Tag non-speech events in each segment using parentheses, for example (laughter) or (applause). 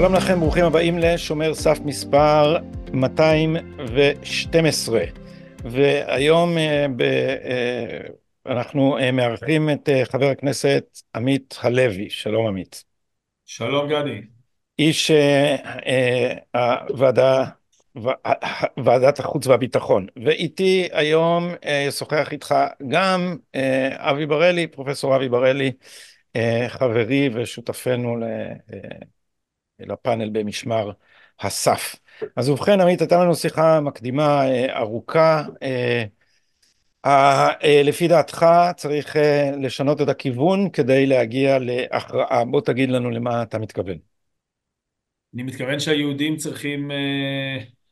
שלום לכם, ברוכים הבאים לשומר סף מספר 212. והיום אה, ב, אה, אנחנו אה, מארחים את חבר הכנסת עמית הלוי. שלום עמית. שלום גדי. איש הוועדה, ועדת החוץ והביטחון. ואיתי היום ישוחח איתך גם אבי בראלי, פרופסור אבי בראלי, חברי ושותפנו לפאנל במשמר הסף. אז ובכן עמית הייתה לנו שיחה מקדימה אה, ארוכה. אה, אה, לפי דעתך צריך לשנות את הכיוון כדי להגיע להכרעה. בוא תגיד לנו למה אתה מתכוון. אני מתכוון שהיהודים צריכים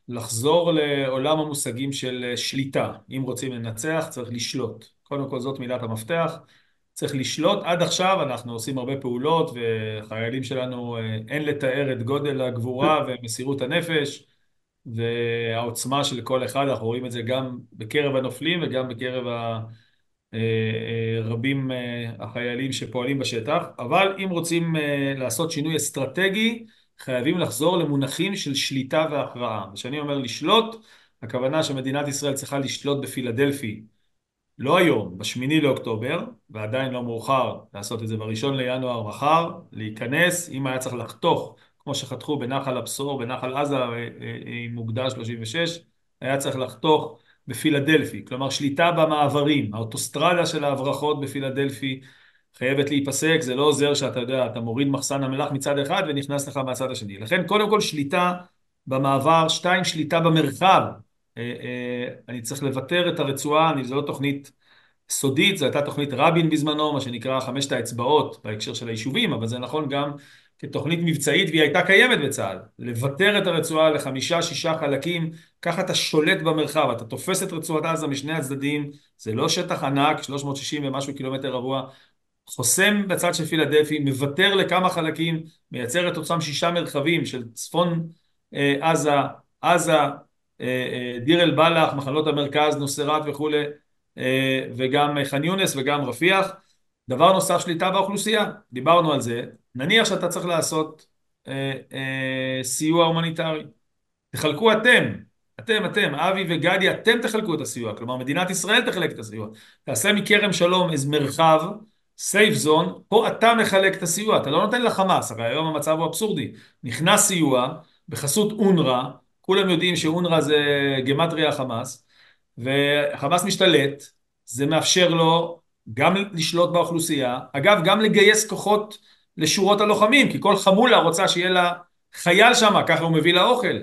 לחזור לעולם המושגים של שליטה. אם רוצים לנצח צריך לשלוט. קודם כל זאת מילת המפתח צריך לשלוט. עד עכשיו אנחנו עושים הרבה פעולות וחיילים שלנו אה, אין לתאר את גודל הגבורה (laughs) ומסירות הנפש והעוצמה של כל אחד, אנחנו רואים את זה גם בקרב הנופלים וגם בקרב הרבים אה, אה, החיילים שפועלים בשטח, אבל אם רוצים לעשות שינוי אסטרטגי חייבים לחזור למונחים של שליטה והכרעה. כשאני אומר לשלוט, הכוונה שמדינת ישראל צריכה לשלוט בפילדלפי לא היום, בשמיני לאוקטובר, ועדיין לא מאוחר לעשות את זה בראשון לינואר מחר, להיכנס, אם היה צריך לחתוך, כמו שחתכו בנחל הבשור, בנחל עזה אה, אה, עם מוקדש 36, היה צריך לחתוך בפילדלפי, כלומר שליטה במעברים, האוטוסטרדה של ההברחות בפילדלפי חייבת להיפסק, זה לא עוזר שאתה יודע, אתה מוריד מחסן המלח מצד אחד ונכנס לך מהצד השני. לכן קודם כל שליטה במעבר, שתיים, שליטה במרחב, אה, אה, אני צריך לוותר את הרצועה, אני, זו לא תוכנית סודית, זו הייתה תוכנית רבין בזמנו, מה שנקרא חמשת האצבעות בהקשר של היישובים, אבל זה נכון גם כתוכנית מבצעית והיא הייתה קיימת בצה"ל. לוותר את הרצועה לחמישה, שישה חלקים, ככה אתה שולט במרחב, אתה תופס את רצועת עזה משני הצדדים, זה לא שטח ענק, 360 ומשהו קילומטר רבוע, חוסם בצד של פילדלפי, מוותר לכמה חלקים, מייצר את אותם שישה מרחבים של צפון אה, עזה, עזה, אה, אה, דיר אל בלח, מחנות המרכז, נוסרת וכולי, אה, וגם ח'אן יונס וגם רפיח. דבר נוסף, שליטה באוכלוסייה, דיברנו על זה. נניח שאתה צריך לעשות סיוע הומניטרי. תחלקו אתם, אתם, אתם, אבי וגדי, אתם תחלקו את הסיוע, כלומר מדינת ישראל תחלק את הסיוע. תעשה מכרם שלום איזה מרחב, סייף זון, פה אתה מחלק את הסיוע, אתה לא נותן לחמאס, הרי היום המצב הוא אבסורדי. נכנס סיוע בחסות אונר"א, כולם יודעים שאונר"א זה גמטריה חמאס, וחמאס משתלט, זה מאפשר לו גם לשלוט באוכלוסייה, אגב גם לגייס כוחות לשורות הלוחמים, כי כל חמולה רוצה שיהיה לה חייל שם, ככה הוא מביא לה אוכל.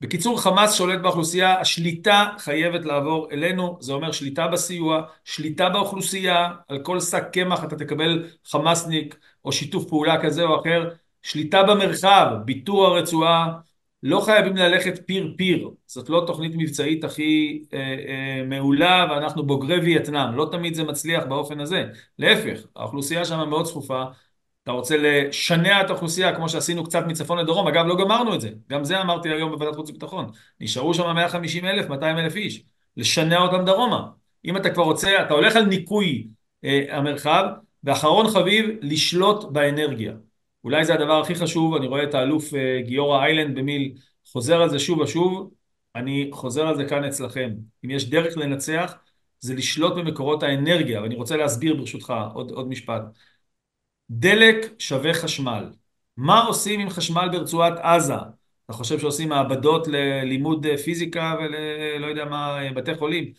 בקיצור חמאס שולט באוכלוסייה, השליטה חייבת לעבור אלינו, זה אומר שליטה בסיוע, שליטה באוכלוסייה, על כל שק קמח אתה תקבל חמאסניק או שיתוף פעולה כזה או אחר, שליטה במרחב, ביטור הרצועה, לא חייבים ללכת פיר פיר, זאת לא תוכנית מבצעית הכי אה, אה, מעולה ואנחנו בוגרי וייטנאם, לא תמיד זה מצליח באופן הזה, להפך, האוכלוסייה שם מאוד צפופה, אתה רוצה לשנע את האוכלוסייה כמו שעשינו קצת מצפון לדרום, אגב לא גמרנו את זה, גם זה אמרתי היום בוועדת חוץ וביטחון, נשארו שם 150 אלף, 200 אלף איש, לשנע אותם דרומה, אם אתה כבר רוצה, אתה הולך על ניקוי אה, המרחב, ואחרון חביב, לשלוט באנרגיה. אולי זה הדבר הכי חשוב, אני רואה את האלוף אה, גיורא איילנד במיל חוזר על זה שוב ושוב, אני חוזר על זה כאן אצלכם. אם יש דרך לנצח, זה לשלוט במקורות האנרגיה, ואני רוצה להסביר ברשותך עוד, עוד משפט. דלק שווה חשמל. מה עושים עם חשמל ברצועת עזה? אתה חושב שעושים מעבדות ללימוד אה, פיזיקה ולא יודע מה, אה, בתי חולים?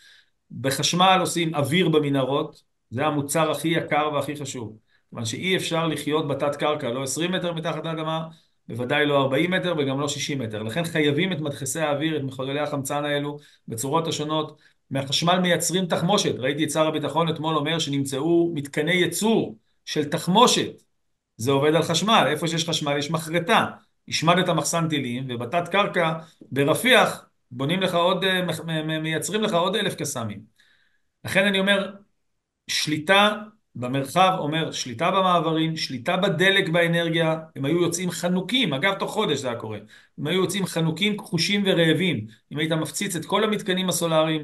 בחשמל עושים אוויר במנהרות, זה המוצר הכי יקר והכי חשוב. כיוון שאי אפשר לחיות בתת קרקע, לא 20 מטר מתחת לאדמה, בוודאי לא 40 מטר וגם לא 60 מטר. לכן חייבים את מדחסי האוויר, את מחוללי החמצן האלו, בצורות השונות. מהחשמל מייצרים תחמושת. ראיתי את שר הביטחון אתמול אומר שנמצאו מתקני ייצור של תחמושת. זה עובד על חשמל. איפה שיש חשמל יש מחרטה. השמדת מחסן טילים, ובתת קרקע ברפיח בונים לך עוד, אה, מייצרים לך עוד אלף קסאמים. לכן אני אומר, שליטה במרחב אומר שליטה במעברים, שליטה בדלק באנרגיה, הם היו יוצאים חנוקים, אגב תוך חודש זה היה קורה, הם היו יוצאים חנוקים, כחושים ורעבים, אם היית מפציץ את כל המתקנים הסולאריים,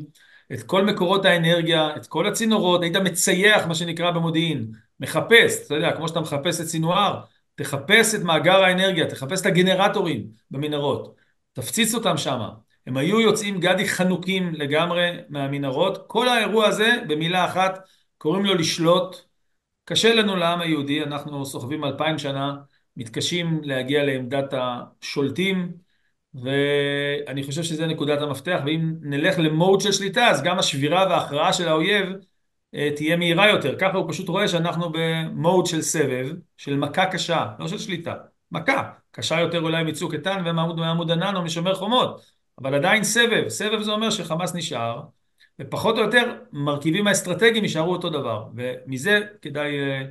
את כל מקורות האנרגיה, את כל הצינורות, היית מצייח מה שנקרא במודיעין, מחפש, אתה יודע, כמו שאתה מחפש את סינואר, תחפש את מאגר האנרגיה, תחפש את הגנרטורים במנהרות, תפציץ אותם שם. הם היו יוצאים גדי חנוקים לגמרי מהמנהרות. כל האירוע הזה, במילה אחת, קוראים לו לשלוט. קשה לנו לעם היהודי, אנחנו סוחבים אלפיים שנה, מתקשים להגיע לעמדת השולטים, ואני חושב שזה נקודת המפתח, ואם נלך למוד של שליטה, אז גם השבירה וההכרעה של האויב אה, תהיה מהירה יותר. ככה הוא פשוט רואה שאנחנו במוד של סבב, של מכה קשה, לא של שליטה, מכה. קשה יותר אולי מצוק איתן ומעמוד ענן או משומר חומות, אבל עדיין סבב. סבב זה אומר שחמאס נשאר, ופחות או יותר מרכיבים האסטרטגיים יישארו אותו דבר, ומזה כדאי, אה,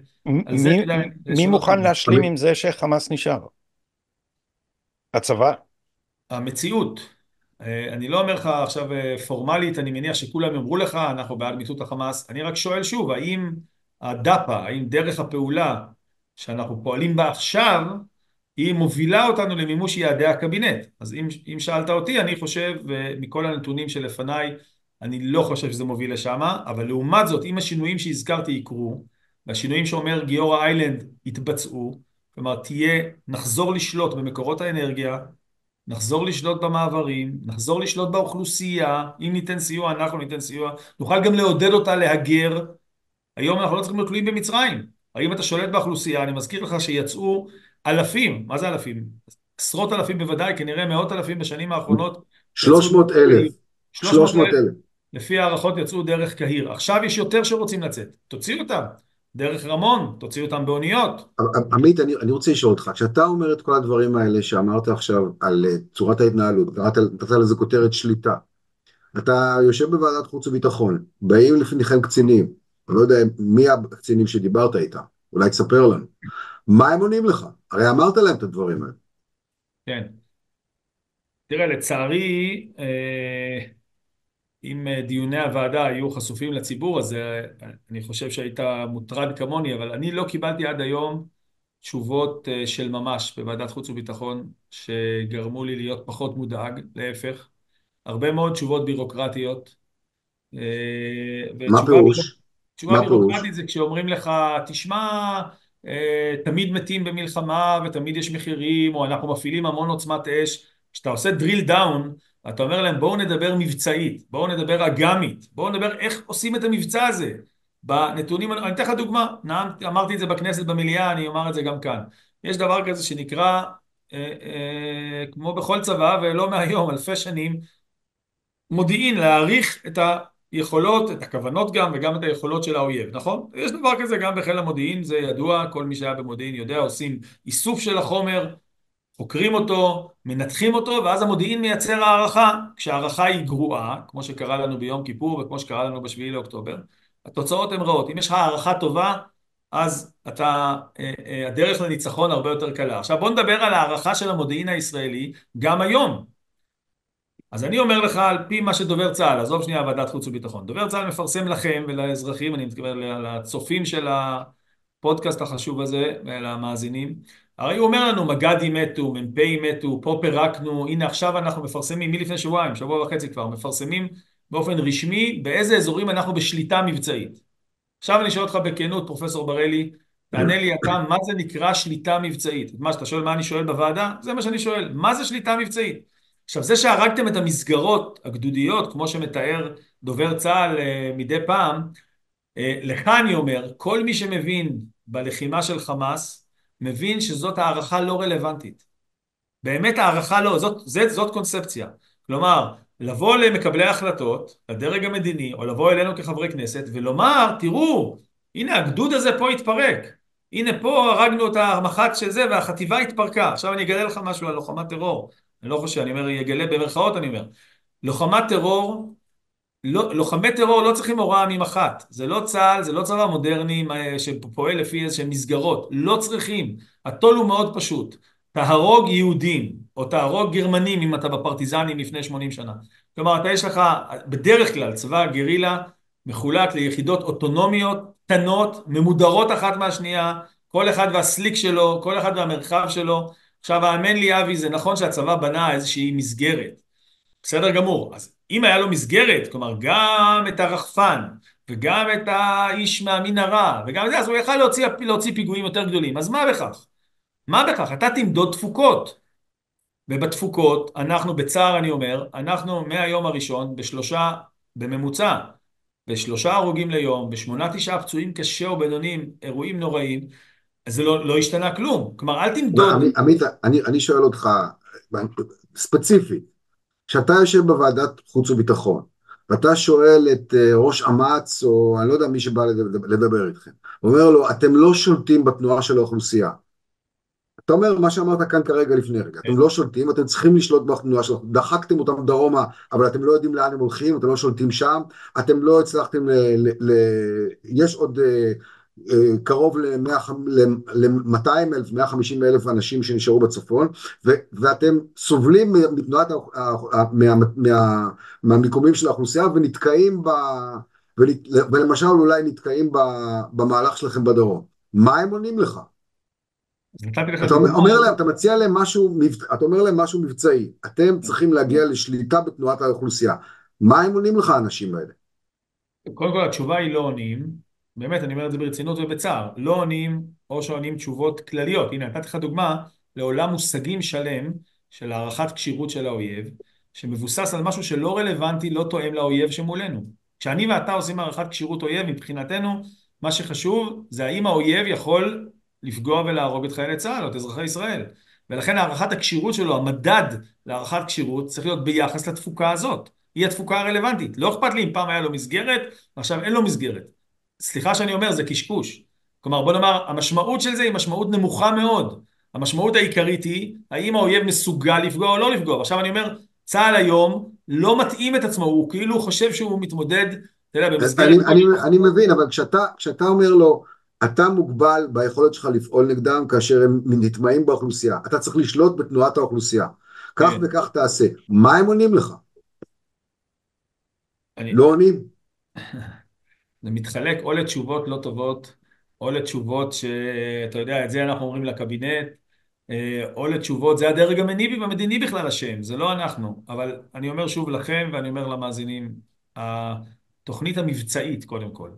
על זה מי, כדאי... מי מוכן להשלים עם זה שחמאס נשאר? הצבא? המציאות. אה, אני לא אומר לך עכשיו אה, פורמלית, אני מניח שכולם יאמרו לך, אנחנו בעד מיטוט החמאס. אני רק שואל שוב, האם הדפ"א, האם דרך הפעולה שאנחנו פועלים בה עכשיו, היא מובילה אותנו למימוש יעדי הקבינט. אז אם, אם שאלת אותי, אני חושב, מכל הנתונים שלפניי, אני לא חושב שזה מוביל לשם, אבל לעומת זאת, אם השינויים שהזכרתי יקרו, והשינויים שאומר גיורא איילנד יתבצעו, כלומר תהיה, נחזור לשלוט במקורות האנרגיה, נחזור לשלוט במעברים, נחזור לשלוט באוכלוסייה, אם ניתן סיוע, אנחנו ניתן סיוע, נוכל גם לעודד אותה להגר. היום אנחנו לא צריכים להיות תלויים במצרים. האם אתה שולט באוכלוסייה, אני מזכיר לך שיצאו אלפים, מה זה אלפים? עשרות אלפים בוודאי, כנראה מאות אלפים בשנים האחרונות. שלוש מאות אלף. שלוש מאות אלף. לפי הערכות יצאו דרך קהיר. עכשיו יש יותר שרוצים לצאת, תוציאו אותם. דרך רמון, תוציאו אותם באוניות. עמית, אני, אני רוצה לשאול אותך, כשאתה אומר את כל הדברים האלה שאמרת עכשיו על אה, צורת ההתנהלות, נתת לזה כותרת שליטה, אתה יושב בוועדת חוץ וביטחון, באים לפניכם קצינים, אני לא יודע מי הקצינים שדיברת איתם, אולי תספר לנו, מה הם עונים לך? הרי אמרת להם את הדברים האלה. כן. תראה, לצערי, אה, אם אה, דיוני הוועדה היו חשופים לציבור, אז אה, אני חושב שהיית מוטרד כמוני, אבל אני לא קיבלתי עד היום תשובות אה, של ממש בוועדת חוץ וביטחון שגרמו לי להיות פחות מודאג, להפך. הרבה מאוד תשובות בירוקרטיות. מה פירוש? תשובה בירוקרטית זה כשאומרים לך, תשמע, תמיד מתים במלחמה ותמיד יש מחירים, או אנחנו מפעילים המון עוצמת אש. כשאתה עושה drill down, אתה אומר להם בואו נדבר מבצעית, בואו נדבר אג"מית, בואו נדבר איך עושים את המבצע הזה. בנתונים, אני אתן לך דוגמה, אמרתי את זה בכנסת במליאה, אני אומר את זה גם כאן. יש דבר כזה שנקרא, אה, אה, כמו בכל צבא ולא מהיום, אלפי שנים, מודיעין, להעריך את היכולות, את הכוונות גם וגם את היכולות של האויב, נכון? יש דבר כזה גם בחיל המודיעין, זה ידוע, כל מי שהיה במודיעין יודע, עושים איסוף של החומר, חוקרים אותו, מנתחים אותו, ואז המודיעין מייצר הערכה. כשהערכה היא גרועה, כמו שקרה לנו ביום כיפור וכמו שקרה לנו בשביעי לאוקטובר, התוצאות הן רעות. אם יש לך הערכה טובה, אז אתה, אה, אה, הדרך לניצחון הרבה יותר קלה. עכשיו בוא נדבר על הערכה של המודיעין הישראלי גם היום. אז אני אומר לך על פי מה שדובר צה"ל, עזוב שנייה ועדת חוץ וביטחון, דובר צה"ל מפרסם לכם ולאזרחים, אני מתכוון לצופים של הפודקאסט החשוב הזה ולמאזינים, הרי הוא אומר לנו מג"דים מתו, מ"פים מתו, פה פירקנו, הנה עכשיו אנחנו מפרסמים, מלפני שבועיים, שבוע וחצי כבר, מפרסמים באופן רשמי באיזה אזורים אנחנו בשליטה מבצעית. עכשיו אני שואל אותך בכנות, פרופסור בראלי, תענה לי אתה, מה זה נקרא שליטה מבצעית? מה שאתה שואל מה אני שואל בוועדה, זה מה שאני שואל, מה זה שליטה מבצעית? עכשיו זה שהרגתם את המסגרות הגדודיות, כמו שמתאר דובר צה"ל אה, מדי פעם, אה, לך אני אומר, כל מי שמבין בלחימה של חמאס, מבין שזאת הערכה לא רלוונטית. באמת הערכה לא, זאת, זאת, זאת קונספציה. כלומר, לבוא למקבלי ההחלטות, לדרג המדיני, או לבוא אלינו כחברי כנסת, ולומר, תראו, הנה הגדוד הזה פה התפרק. הנה פה הרגנו את המח"ט של זה והחטיבה התפרקה. עכשיו אני אגלה לך משהו על לוחמת טרור. אני לא חושב, אני אומר, יגלה במרכאות, אני אומר. לוחמת טרור לא, לוחמי טרור לא צריכים הוראה ממח"ט, זה לא צה"ל, זה לא צבא מודרני שפועל לפי איזשהן מסגרות, לא צריכים, הטול הוא מאוד פשוט, תהרוג יהודים או תהרוג גרמנים אם אתה בפרטיזנים לפני 80 שנה, כלומר אתה יש לך בדרך כלל צבא גרילה מחולק ליחידות אוטונומיות קטנות, ממודרות אחת מהשנייה, כל אחד והסליק שלו, כל אחד והמרחב שלו, עכשיו האמן לי אבי זה נכון שהצבא בנה איזושהי מסגרת, בסדר גמור, אז אם היה לו מסגרת, כלומר גם את הרחפן וגם את האיש מהמנהרה וגם זה, אז הוא יכל להוציא, להוציא פיגועים יותר גדולים, אז מה בכך? מה בכך? אתה תמדוד תפוקות. ובתפוקות, אנחנו בצער אני אומר, אנחנו מהיום הראשון בשלושה, בממוצע, בשלושה הרוגים ליום, בשמונה תשעה פצועים קשה או בינוניים, אירועים נוראים, אז זה לא, לא השתנה כלום. כלומר, אל תמדוד... עמית, אני, אני שואל אותך, ספציפית, כשאתה יושב בוועדת חוץ וביטחון, ואתה שואל את אה, ראש אמ"ץ, או אני לא יודע מי שבא לדבר, לדבר איתכם, אומר לו, אתם לא שולטים בתנועה של האוכלוסייה. אתה אומר מה שאמרת כאן כרגע לפני רגע, אתם לא שולטים, אתם צריכים לשלוט בתנועה שלכם, דחקתם אותם דרומה, אבל אתם לא יודעים לאן הם הולכים, אתם לא שולטים שם, אתם לא הצלחתם, ל, ל, יש עוד אה, קרוב ל-200 אלף, 150 אלף אנשים שנשארו בצפון, ואתם סובלים מתנועת, מה, מה, מהמיקומים של האוכלוסייה ונתקעים ב... ולמשל אולי נתקעים במהלך שלכם בדרום. מה הם עונים לך? אתה אומר להם, אתה מציע להם משהו, אתה אומר להם משהו מבצעי, אתם צריכים להגיע לשליטה בתנועת האוכלוסייה, מה הם עונים לך האנשים האלה? קודם כל התשובה היא לא עונים, באמת אני אומר את זה ברצינות ובצער, לא עונים או שעונים תשובות כלליות, הנה נתתי לך דוגמה לעולם מושגים שלם של הערכת כשירות של האויב, שמבוסס על משהו שלא רלוונטי, לא תואם לאויב שמולנו. כשאני ואתה עושים הערכת כשירות אויב, מבחינתנו מה שחשוב זה האם האויב יכול לפגוע ולהרוג את חיילי צה"ל או את אזרחי ישראל. ולכן הערכת הכשירות שלו, המדד להערכת כשירות, צריך להיות ביחס לתפוקה הזאת. היא התפוקה הרלוונטית. לא אכפת לי אם פעם היה לו מסגרת, ועכשיו אין לו מסגרת. סליחה שאני אומר, זה קשקוש. כלומר, בוא נאמר, המשמעות של זה היא משמעות נמוכה מאוד. המשמעות העיקרית היא, האם האויב מסוגל לפגוע או לא לפגוע. עכשיו אני אומר, צה"ל היום לא מתאים את עצמו, הוא כאילו חושב שהוא מתמודד, אתה יודע, במסגרת... אני, אני, אני מבין, אבל כשאתה, כשאתה אומר לו, אתה מוגבל ביכולת שלך לפעול נגדם כאשר הם נטמעים באוכלוסייה. אתה צריך לשלוט בתנועת האוכלוסייה. כך כן. וכך תעשה. מה הם עונים לך? אני... לא עונים? (laughs) זה מתחלק או לתשובות לא טובות, או לתשובות שאתה יודע, את זה אנחנו אומרים לקבינט, אה, או לתשובות, זה הדרג המניבי והמדיני בכלל אשם, זה לא אנחנו. אבל אני אומר שוב לכם ואני אומר למאזינים, התוכנית המבצעית קודם כל,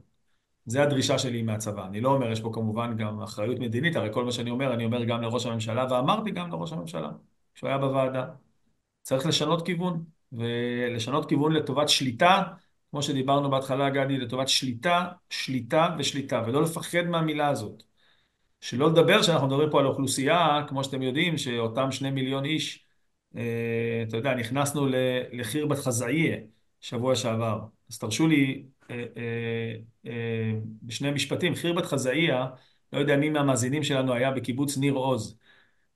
זה הדרישה שלי מהצבא. אני לא אומר, יש פה כמובן גם אחריות מדינית, הרי כל מה שאני אומר, אני אומר גם לראש הממשלה, ואמרתי גם לראש הממשלה, כשהוא היה בוועדה. צריך לשנות כיוון, ולשנות כיוון לטובת שליטה, כמו שדיברנו בהתחלה, גדי, לטובת שליטה, שליטה ושליטה, ולא לפחד מהמילה הזאת. שלא לדבר שאנחנו מדברים פה על אוכלוסייה, כמו שאתם יודעים, שאותם שני מיליון איש, אה, אתה יודע, נכנסנו לחירבת חזאיה שבוע שעבר. אז תרשו לי אה, אה, בשני משפטים, חירבת חזאיה, לא יודע מי מהמאזינים שלנו היה בקיבוץ ניר עוז.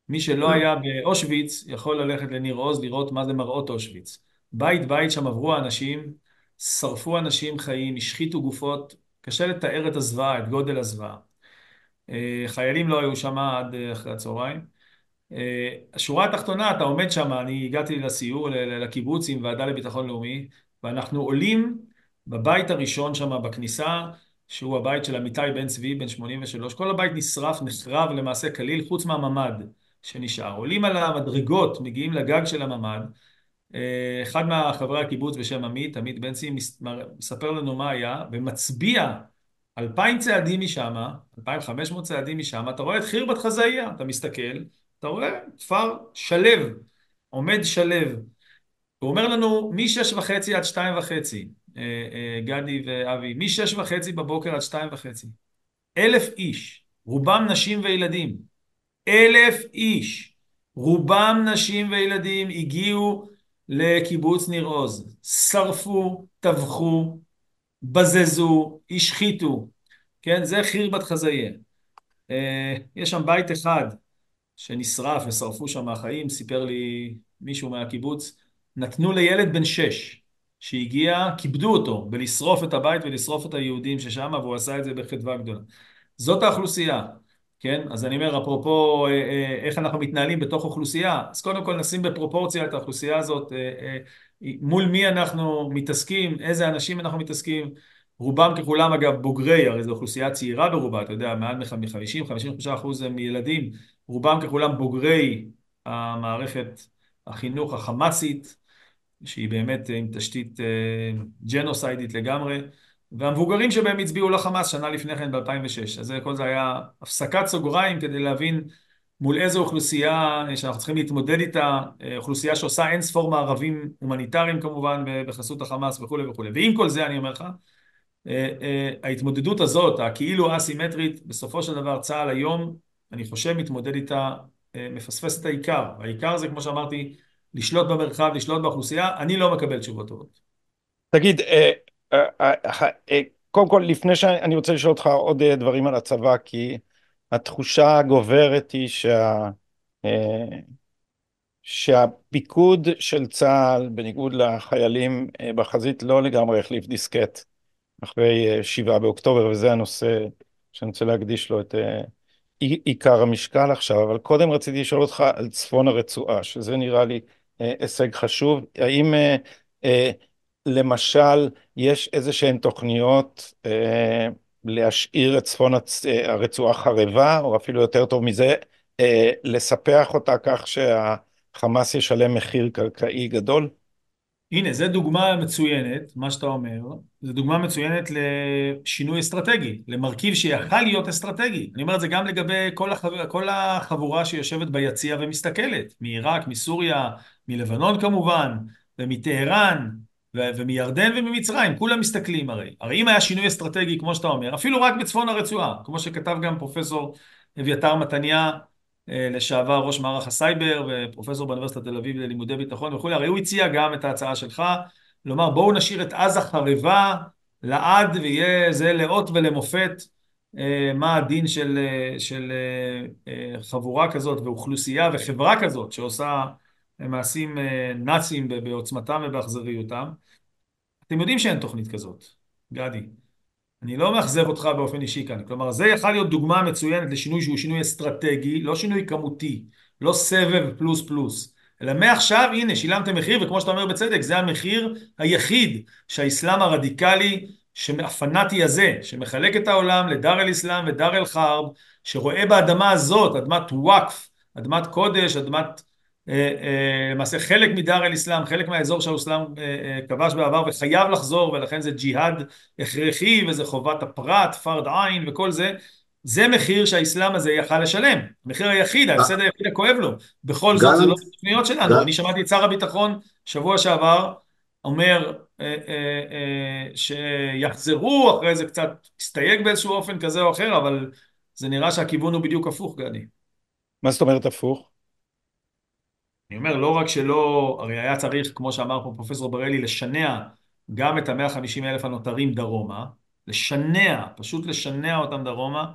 מי שלא היה באושוויץ יכול ללכת לניר עוז לראות מה זה מראות אושוויץ. בית בית שם עברו האנשים, שרפו אנשים חיים, השחיתו גופות, קשה לתאר את הזוועה, את גודל הזוועה. חיילים לא היו שם עד אחרי הצהריים. השורה התחתונה, אתה עומד שם, אני הגעתי לסיור, לקיבוץ עם ועדה לביטחון לאומי, ואנחנו עולים בבית הראשון שם בכניסה, שהוא הבית של עמיתי בן צבי, בן 83, כל הבית נשרף, נחרב למעשה כליל, חוץ מהממ"ד שנשאר. עולים על המדרגות, מגיעים לגג של הממ"ד, אה, אחד מהחברי הקיבוץ בשם עמית, עמית בן צבי, מספר לנו מה היה, ומצביע אלפיים צעדים משם, אלפיים חמש מאות צעדים משם, אתה רואה את חירבת חזאיה, אתה מסתכל, אתה רואה כפר שלו, עומד שלו. הוא אומר לנו, משש וחצי עד שתיים וחצי, אה, אה, גדי ואבי, משש וחצי בבוקר עד שתיים וחצי. אלף איש, רובם נשים וילדים. אלף איש, רובם נשים וילדים, הגיעו לקיבוץ ניר עוז. שרפו, טבחו, בזזו, השחיתו. כן, זה חירבת חזאיה. אה, יש שם בית אחד שנשרף ושרפו שם החיים, סיפר לי מישהו מהקיבוץ, נתנו לילד בן שש. שהגיע, כיבדו אותו בלשרוף את הבית ולשרוף את היהודים ששם, והוא עשה את זה בחדווה גדולה. זאת האוכלוסייה, כן? אז אני אומר, אפרופו אה, אה, איך אנחנו מתנהלים בתוך אוכלוסייה, אז קודם כל נשים בפרופורציה את האוכלוסייה הזאת, אה, מול מי אנחנו מתעסקים, איזה אנשים אנחנו מתעסקים. רובם ככולם אגב בוגרי, הרי זו אוכלוסייה צעירה ברובה, אתה יודע, מעל מ-50, 55 אחוז הם ילדים, רובם ככולם בוגרי המערכת החינוך החמאסית, שהיא באמת עם תשתית ג'נוסיידית לגמרי, והמבוגרים שבהם הצביעו לחמאס שנה לפני כן ב-2006. אז כל זה היה הפסקת סוגריים כדי להבין מול איזו אוכלוסייה שאנחנו צריכים להתמודד איתה, אוכלוסייה שעושה אין ספור מערבים הומניטריים כמובן בחסות החמאס וכולי וכולי. ועם כל זה אני אומר לך, ההתמודדות הזאת, הכאילו אסימטרית, בסופו של דבר צה"ל היום, אני חושב, מתמודד איתה, מפספס את העיקר. העיקר זה, כמו שאמרתי, לשלוט במרחב, לשלוט באוכלוסייה. אני לא מקבל תשובות טובות. תגיד, קודם כל, לפני שאני רוצה לשאול אותך עוד דברים על הצבא, כי התחושה הגוברת היא שה... שהפיקוד של צה"ל, בניגוד לחיילים בחזית, לא לגמרי החליף דיסקט אחרי שבעה באוקטובר, וזה הנושא שאני רוצה להקדיש לו את עיקר המשקל עכשיו. אבל קודם רציתי לשאול אותך על צפון הרצועה, שזה נראה לי הישג חשוב. האם למשל יש איזה שהן תוכניות להשאיר את צפון הרצועה חרבה, או אפילו יותר טוב מזה, לספח אותה כך שהחמאס ישלם מחיר קרקעי גדול? הנה, זו דוגמה מצוינת, מה שאתה אומר, זו דוגמה מצוינת לשינוי אסטרטגי, למרכיב שיכל להיות אסטרטגי. אני אומר את זה גם לגבי כל, החב... כל החבורה שיושבת ביציע ומסתכלת, מעיראק, מסוריה, מלבנון כמובן, ומטהרן, ומירדן וממצרים, כולם מסתכלים הרי. הרי אם היה שינוי אסטרטגי, כמו שאתה אומר, אפילו רק בצפון הרצועה, כמו שכתב גם פרופסור אביתר מתניה, לשעבר ראש מערך הסייבר ופרופסור באוניברסיטת תל אביב ללימודי ביטחון וכולי, הרי הוא הציע גם את ההצעה שלך, לומר בואו נשאיר את עזה חרבה לעד ויהיה זה לאות ולמופת מה הדין של, של חבורה כזאת ואוכלוסייה וחברה כזאת שעושה מעשים נאציים בעוצמתם ובאכזריותם. אתם יודעים שאין תוכנית כזאת, גדי. אני לא מאכזב אותך באופן אישי כאן, כלומר זה יכול להיות דוגמה מצוינת לשינוי שהוא שינוי אסטרטגי, לא שינוי כמותי, לא סבב פלוס פלוס, אלא מעכשיו הנה שילמתם מחיר וכמו שאתה אומר בצדק זה המחיר היחיד שהאסלאם הרדיקלי הפנאטי הזה שמחלק את העולם לדאר אל אסלאם ודאר אל חרב שרואה באדמה הזאת אדמת וואקף, אדמת קודש, אדמת למעשה חלק מדאר אל אסלאם, חלק מהאזור שהאסלאם כבש בעבר וחייב לחזור ולכן זה ג'יהאד הכרחי וזה חובת הפרט, פרד עין וכל זה זה מחיר שהאסלאם הזה יכל לשלם, המחיר היחיד, ההפסד היחיד הכואב לו. בכל זאת זה לא בתוכניות שלנו, אני שמעתי את שר הביטחון שבוע שעבר אומר שיחזרו אחרי זה קצת הסתייג באיזשהו אופן כזה או אחר אבל זה נראה שהכיוון הוא בדיוק הפוך גדי. מה זאת אומרת הפוך? אני אומר, לא רק שלא, הרי היה צריך, כמו שאמר פה פרופסור בראלי, לשנע גם את המאה חמישים אלף הנותרים דרומה, לשנע, פשוט לשנע אותם דרומה,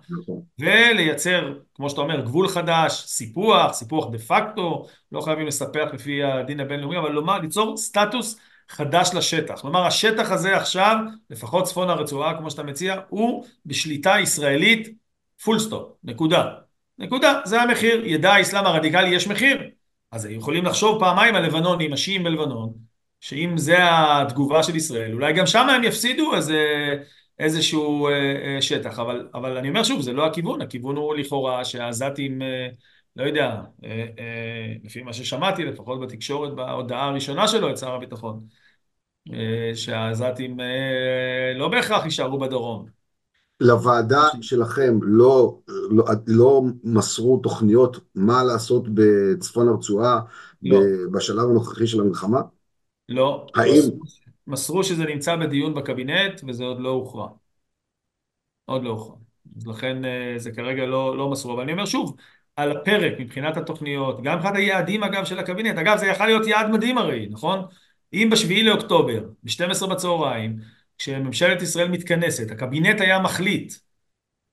ולייצר, כמו שאתה אומר, גבול חדש, סיפוח, סיפוח דה פקטו, לא חייבים לספח לפי הדין הבינלאומי, אבל לומר, ליצור סטטוס חדש לשטח. כלומר, השטח הזה עכשיו, לפחות צפון הרצועה, כמו שאתה מציע, הוא בשליטה ישראלית, full stop, נקודה. נקודה, זה המחיר. ידע האסלאם הרדיקלי, יש מחיר. אז יכולים לחשוב פעמיים על לבנונים, השיעים בלבנון, שאם זה התגובה של ישראל, אולי גם שם הם יפסידו איזה, איזשהו שטח, אבל, אבל אני אומר שוב, זה לא הכיוון, הכיוון הוא לכאורה שהעזתים, לא יודע, לפי מה ששמעתי, לפחות בתקשורת, בהודעה הראשונה שלו את שר הביטחון, שהעזתים לא בהכרח יישארו בדרום. לוועדה שלכם לא, לא, לא מסרו תוכניות מה לעשות בצפון הרצועה לא. בשלב הנוכחי של המלחמה? לא. האם... מסרו שזה נמצא בדיון בקבינט וזה עוד לא הוכרע. עוד לא הוכרע. אז לכן זה כרגע לא, לא מסרו. אבל אני אומר שוב, על הפרק מבחינת התוכניות, גם מבחינת היעדים אגב של הקבינט, אגב זה יכול להיות יעד מדהים הרי, נכון? אם בשביעי לאוקטובר, ב-12 בצהריים, כשממשלת ישראל מתכנסת, הקבינט היה מחליט,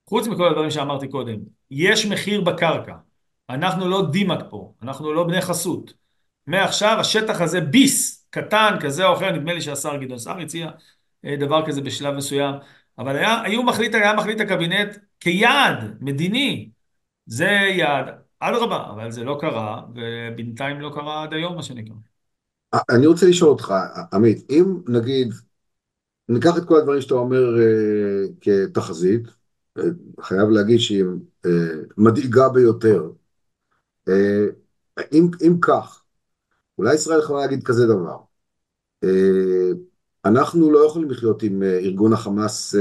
חוץ מכל הדברים שאמרתי קודם, יש מחיר בקרקע, אנחנו לא דימק פה, אנחנו לא בני חסות. מעכשיו השטח הזה ביס, קטן כזה או אחר, נדמה לי שהשר גדעון סער הציע דבר כזה בשלב מסוים, אבל היה, היו מחליט, היה מחליט הקבינט כיעד מדיני, זה יעד, אדרבה, אבל זה לא קרה, ובינתיים לא קרה עד היום מה שנקרא. אני רוצה לשאול אותך, עמית, אם נגיד ניקח את כל הדברים שאתה אומר uh, כתחזית, uh, חייב להגיד שהיא uh, מדאיגה ביותר. Uh, אם, אם כך, אולי ישראל יכולה להגיד כזה דבר, אה, אנחנו לא יכולים לחיות עם אה, ארגון החמאס, uh,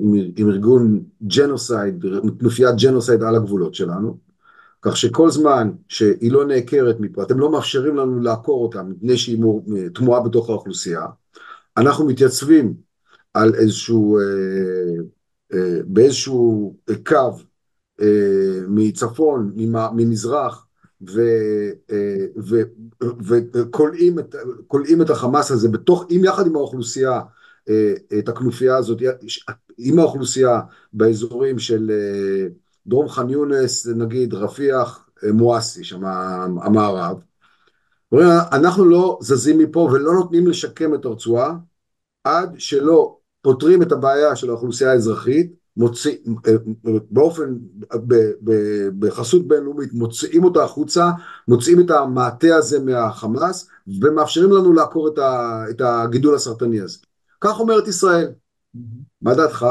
עם, עם ארגון ג'נוסייד, כנופיית ג'נוסייד על הגבולות שלנו, כך שכל זמן שהיא לא נעקרת מפה, אתם לא מאפשרים לנו לעקור אותה מפני שהיא טמועה בתוך האוכלוסייה, מתייצבים על איזשהו, אה, אה, באיזשהו קו אה, מצפון, ממזרח, וכולאים את, את החמאס הזה בתוך, עם יחד עם האוכלוסייה, את הכנופיה הזאת, עם האוכלוסייה באזורים של דרום ח'אן יונס, נגיד רפיח, מואסי, שם המערב. אנחנו לא זזים מפה ולא נותנים לשקם את הרצועה עד שלא פותרים את הבעיה של האוכלוסייה האזרחית, מוציא, באופן, בחסות בינלאומית, מוציאים אותה החוצה, מוציאים את המעטה הזה מהחמאס ומאפשרים לנו לעקור את הגידול הסרטני הזה. כך אומרת ישראל. מה דעתך?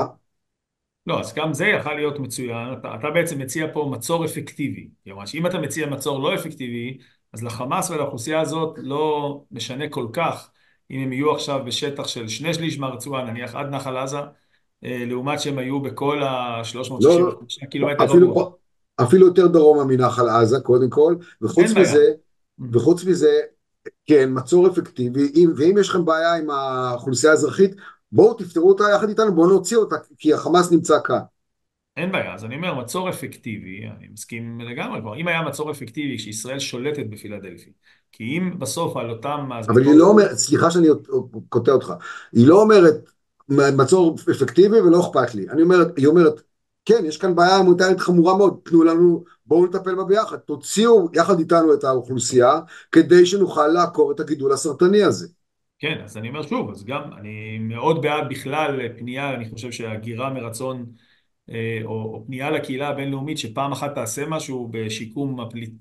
לא, אז גם זה יכול להיות מצוין. אתה, אתה בעצם מציע פה מצור אפקטיבי. כלומר, אם אתה מציע מצור לא אפקטיבי, אז לחמאס ולאוכלוסייה הזאת לא משנה כל כך אם הם יהיו עכשיו בשטח של שני שליש מהרצועה, נניח עד נחל עזה, אה, לעומת שהם היו בכל ה-365 לא, לא, קילומטר אפילו, אפילו יותר דרומה מנחל עזה, קודם כל, וחוץ מזה, וחוץ מזה, כן, מצור אפקטיבי, ואם יש לכם בעיה עם האוכלוסייה האזרחית, בואו תפתרו אותה יחד איתנו, בואו נוציא אותה, כי החמאס נמצא כאן. אין בעיה, אז אני אומר, מצור אפקטיבי, אני מסכים לגמרי, כבר, אם היה מצור אפקטיבי כשישראל שולטת בפילדלפי, כי אם בסוף על אותם... אבל היא לא אומרת, סליחה שאני קוטע אותך, היא לא אומרת מצור אפקטיבי ולא אכפת לי, אני אומרת, היא אומרת, כן, יש כאן בעיה הומניטרית חמורה מאוד, תנו לנו, בואו נטפל בה ביחד, תוציאו יחד איתנו את האוכלוסייה, כדי שנוכל לעקור את הגידול הסרטני הזה. כן, אז אני אומר שוב, אז גם אני מאוד בעד בכלל פנייה, אני חושב שהגירה מרצון או, או פנייה לקהילה הבינלאומית שפעם אחת תעשה משהו בשיקום הפליט,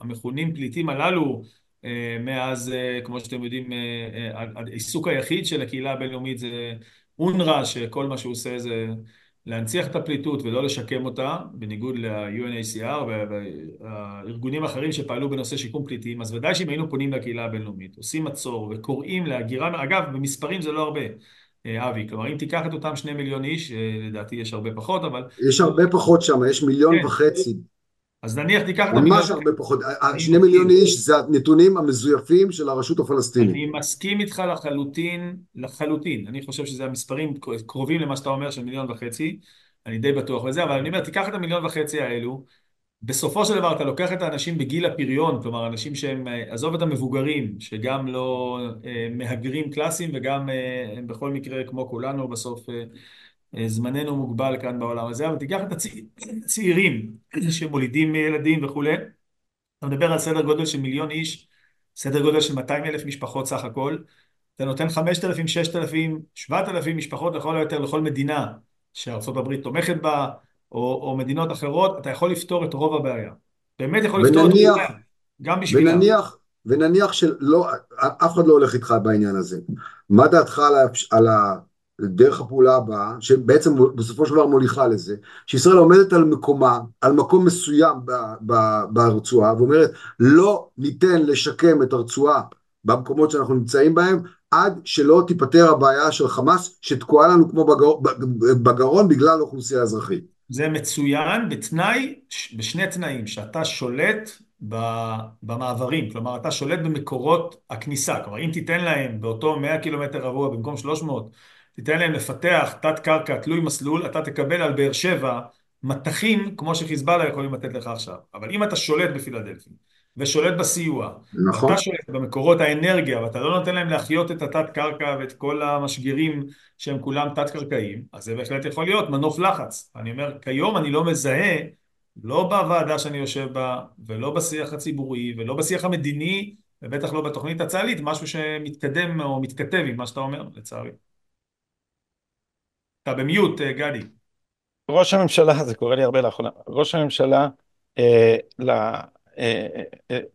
המכונים פליטים הללו אה, מאז, אה, כמו שאתם יודעים, העיסוק היחיד של הקהילה הבינלאומית זה אונר"א, שכל מה שהוא עושה זה להנציח את הפליטות ולא לשקם אותה, בניגוד ל-UNHCR והארגונים האחרים שפעלו בנושא שיקום פליטים, אז ודאי שאם היינו פונים לקהילה הבינלאומית, עושים מצור וקוראים להגירה, אגב, במספרים זה לא הרבה, אה, אבי, כלומר אם תיקח את אותם שני מיליון איש, אה, לדעתי יש הרבה פחות, אבל... יש הרבה פחות שם, יש מיליון כן. וחצי. אז נניח תיקח את המיליון... ממש הרבה פחות, שני מיליון איש זה הנתונים המזויפים של הרשות הפלסטינית. אני מסכים איתך לחלוטין, לחלוטין, אני חושב שזה המספרים קרובים למה שאתה אומר של מיליון וחצי, אני די בטוח בזה, אבל אני אומר, תיקח את המיליון וחצי האלו, בסופו של דבר אתה לוקח את האנשים בגיל הפריון, כלומר אנשים שהם, אה, עזוב את המבוגרים, שגם לא אה, מהגרים קלאסיים וגם אה, הם בכל מקרה כמו כולנו בסוף זמננו מוגבל כאן בעולם הזה, אבל תיקח את הצעירים שמולידים ילדים וכולי, אתה מדבר על סדר גודל של מיליון איש, סדר גודל של 200 אלף משפחות סך הכל, אתה נותן 5,000, 6,000, 7,000 משפחות לכל היותר לכל מדינה הברית תומכת בה, או, או מדינות אחרות, אתה יכול לפתור את רוב הבעיה. באמת יכול לפתור ונניח, את הבעיה, גם בשבילם. ונניח, ונניח שלא, אף אחד לא הולך איתך בעניין הזה. מה דעתך על, על דרך הפעולה הבאה, שבעצם בסופו של דבר מוליכה לזה, שישראל עומדת על מקומה, על מקום מסוים ברצועה, ואומרת לא ניתן לשקם את הרצועה במקומות שאנחנו נמצאים בהם, עד שלא תיפתר הבעיה של חמאס שתקועה לנו כמו בגר... בגרון בגלל אוכלוסייה אזרחית. זה מצוין בתנאי, בשני תנאים, שאתה שולט במעברים, כלומר אתה שולט במקורות הכניסה, כלומר אם תיתן להם באותו 100 קילומטר רבוע במקום 300, תיתן להם לפתח תת קרקע תלוי מסלול, אתה תקבל על באר שבע מטחים כמו שחיזבאללה יכולים לתת לך עכשיו. אבל אם אתה שולט בפילדלפי ושולט בסיוע, נכון. ואתה שולט במקורות האנרגיה ואתה לא נותן להם להחיות את התת קרקע ואת כל המשגרים שהם כולם תת קרקעיים, אז זה בהחלט יכול להיות מנוף לחץ. אני אומר, כיום אני לא מזהה, לא בוועדה שאני יושב בה, ולא בשיח הציבורי, ולא בשיח המדיני, ובטח לא בתוכנית הצה"לית, משהו שמתקדם או מתכתב עם מה שאתה אומר, לצערי. אתה במיוט, אה, גדי. ראש הממשלה, זה קורה לי הרבה לאחרונה, ראש הממשלה אה, אה,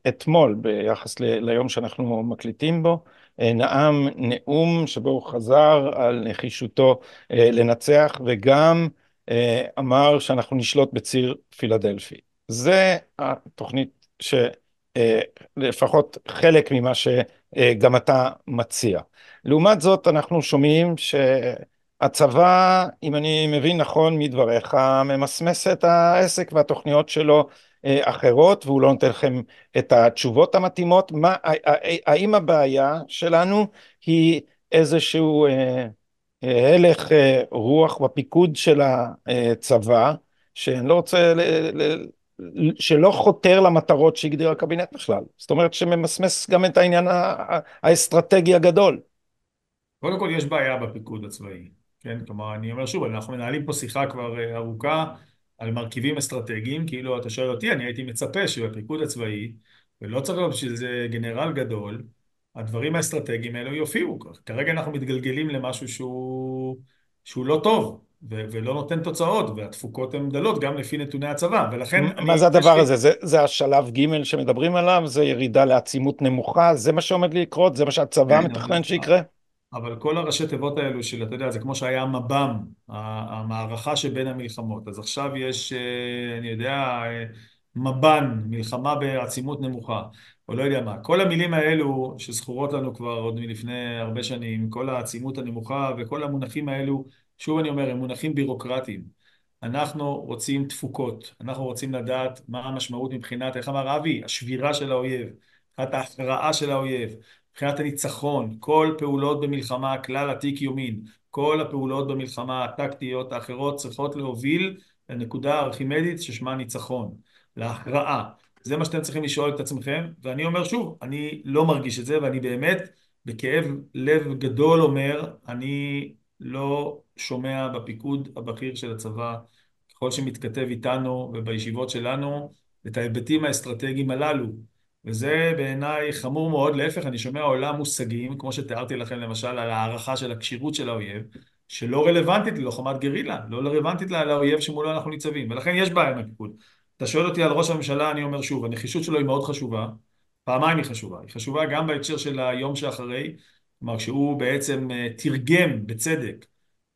אתמול ביחס ליום שאנחנו מקליטים בו, אה, נאם נאום שבו הוא חזר על נחישותו אה, לנצח וגם אה, אמר שאנחנו נשלוט בציר פילדלפי. זה התוכנית שלפחות אה, חלק ממה שגם אתה מציע. לעומת זאת אנחנו שומעים ש... הצבא, אם אני מבין נכון מדבריך, ממסמס את העסק והתוכניות שלו אחרות והוא לא נותן לכם את התשובות המתאימות. מה, האם הבעיה שלנו היא איזשהו הלך רוח בפיקוד של הצבא, שאני לא רוצה, שלא חותר למטרות שהגדיר הקבינט בכלל, זאת אומרת שממסמס גם את העניין האסטרטגי הגדול. קודם כל יש בעיה בפיקוד הצבאי, כן? כלומר, אני אומר שוב, אנחנו מנהלים פה שיחה כבר אה, ארוכה על מרכיבים אסטרטגיים, כאילו אתה שואל אותי, אני הייתי מצפה שבפיקוד הצבאי, ולא צריך להיות בשביל זה גנרל גדול, הדברים האסטרטגיים האלו יופיעו. כרגע אנחנו מתגלגלים למשהו שהוא, שהוא לא טוב, ו- ולא נותן תוצאות, והתפוקות הן דלות גם לפי נתוני הצבא, ולכן... מה זה הדבר לי... הזה? זה, זה השלב ג' שמדברים עליו? זה ירידה לעצימות נמוכה? זה מה שעומד לקרות? זה מה שהצבא מתכנן שיקרה? אבל כל הראשי תיבות האלו של, אתה יודע, זה כמו שהיה מב"ם, המערכה שבין המלחמות. אז עכשיו יש, אה, אני יודע, אה, מב"ן, מלחמה בעצימות נמוכה, או לא יודע מה. כל המילים האלו שזכורות לנו כבר עוד מלפני הרבה שנים, כל העצימות הנמוכה וכל המונחים האלו, שוב אני אומר, הם מונחים בירוקרטיים. אנחנו רוצים תפוקות, אנחנו רוצים לדעת מה המשמעות מבחינת, איך אמר אבי, השבירה של האויב, מבחינת ההכרעה של האויב, מבחינת הניצחון, כל פעולות במלחמה, כלל עתיק יומין, כל הפעולות במלחמה הטקטיות האחרות צריכות להוביל לנקודה הארכימדית ששמה ניצחון, להכרעה. זה מה שאתם צריכים לשאול את עצמכם, ואני אומר שוב, אני לא מרגיש את זה, ואני באמת בכאב לב גדול אומר, אני לא שומע בפיקוד הבכיר של הצבא, ככל שמתכתב איתנו ובישיבות שלנו, את ההיבטים האסטרטגיים הללו. וזה בעיניי חמור מאוד, להפך, אני שומע עולם מושגים, כמו שתיארתי לכם למשל על הערכה של הכשירות של האויב, שלא רלוונטית ללוחמת גרילה, לא רלוונטית לאויב שמולו אנחנו ניצבים, ולכן יש בעיה עם הפיקוד. אתה שואל אותי על ראש הממשלה, אני אומר שוב, הנחישות שלו היא מאוד חשובה, פעמיים היא חשובה, היא חשובה גם בהקשר של היום שאחרי, כלומר כשהוא בעצם אה, תרגם בצדק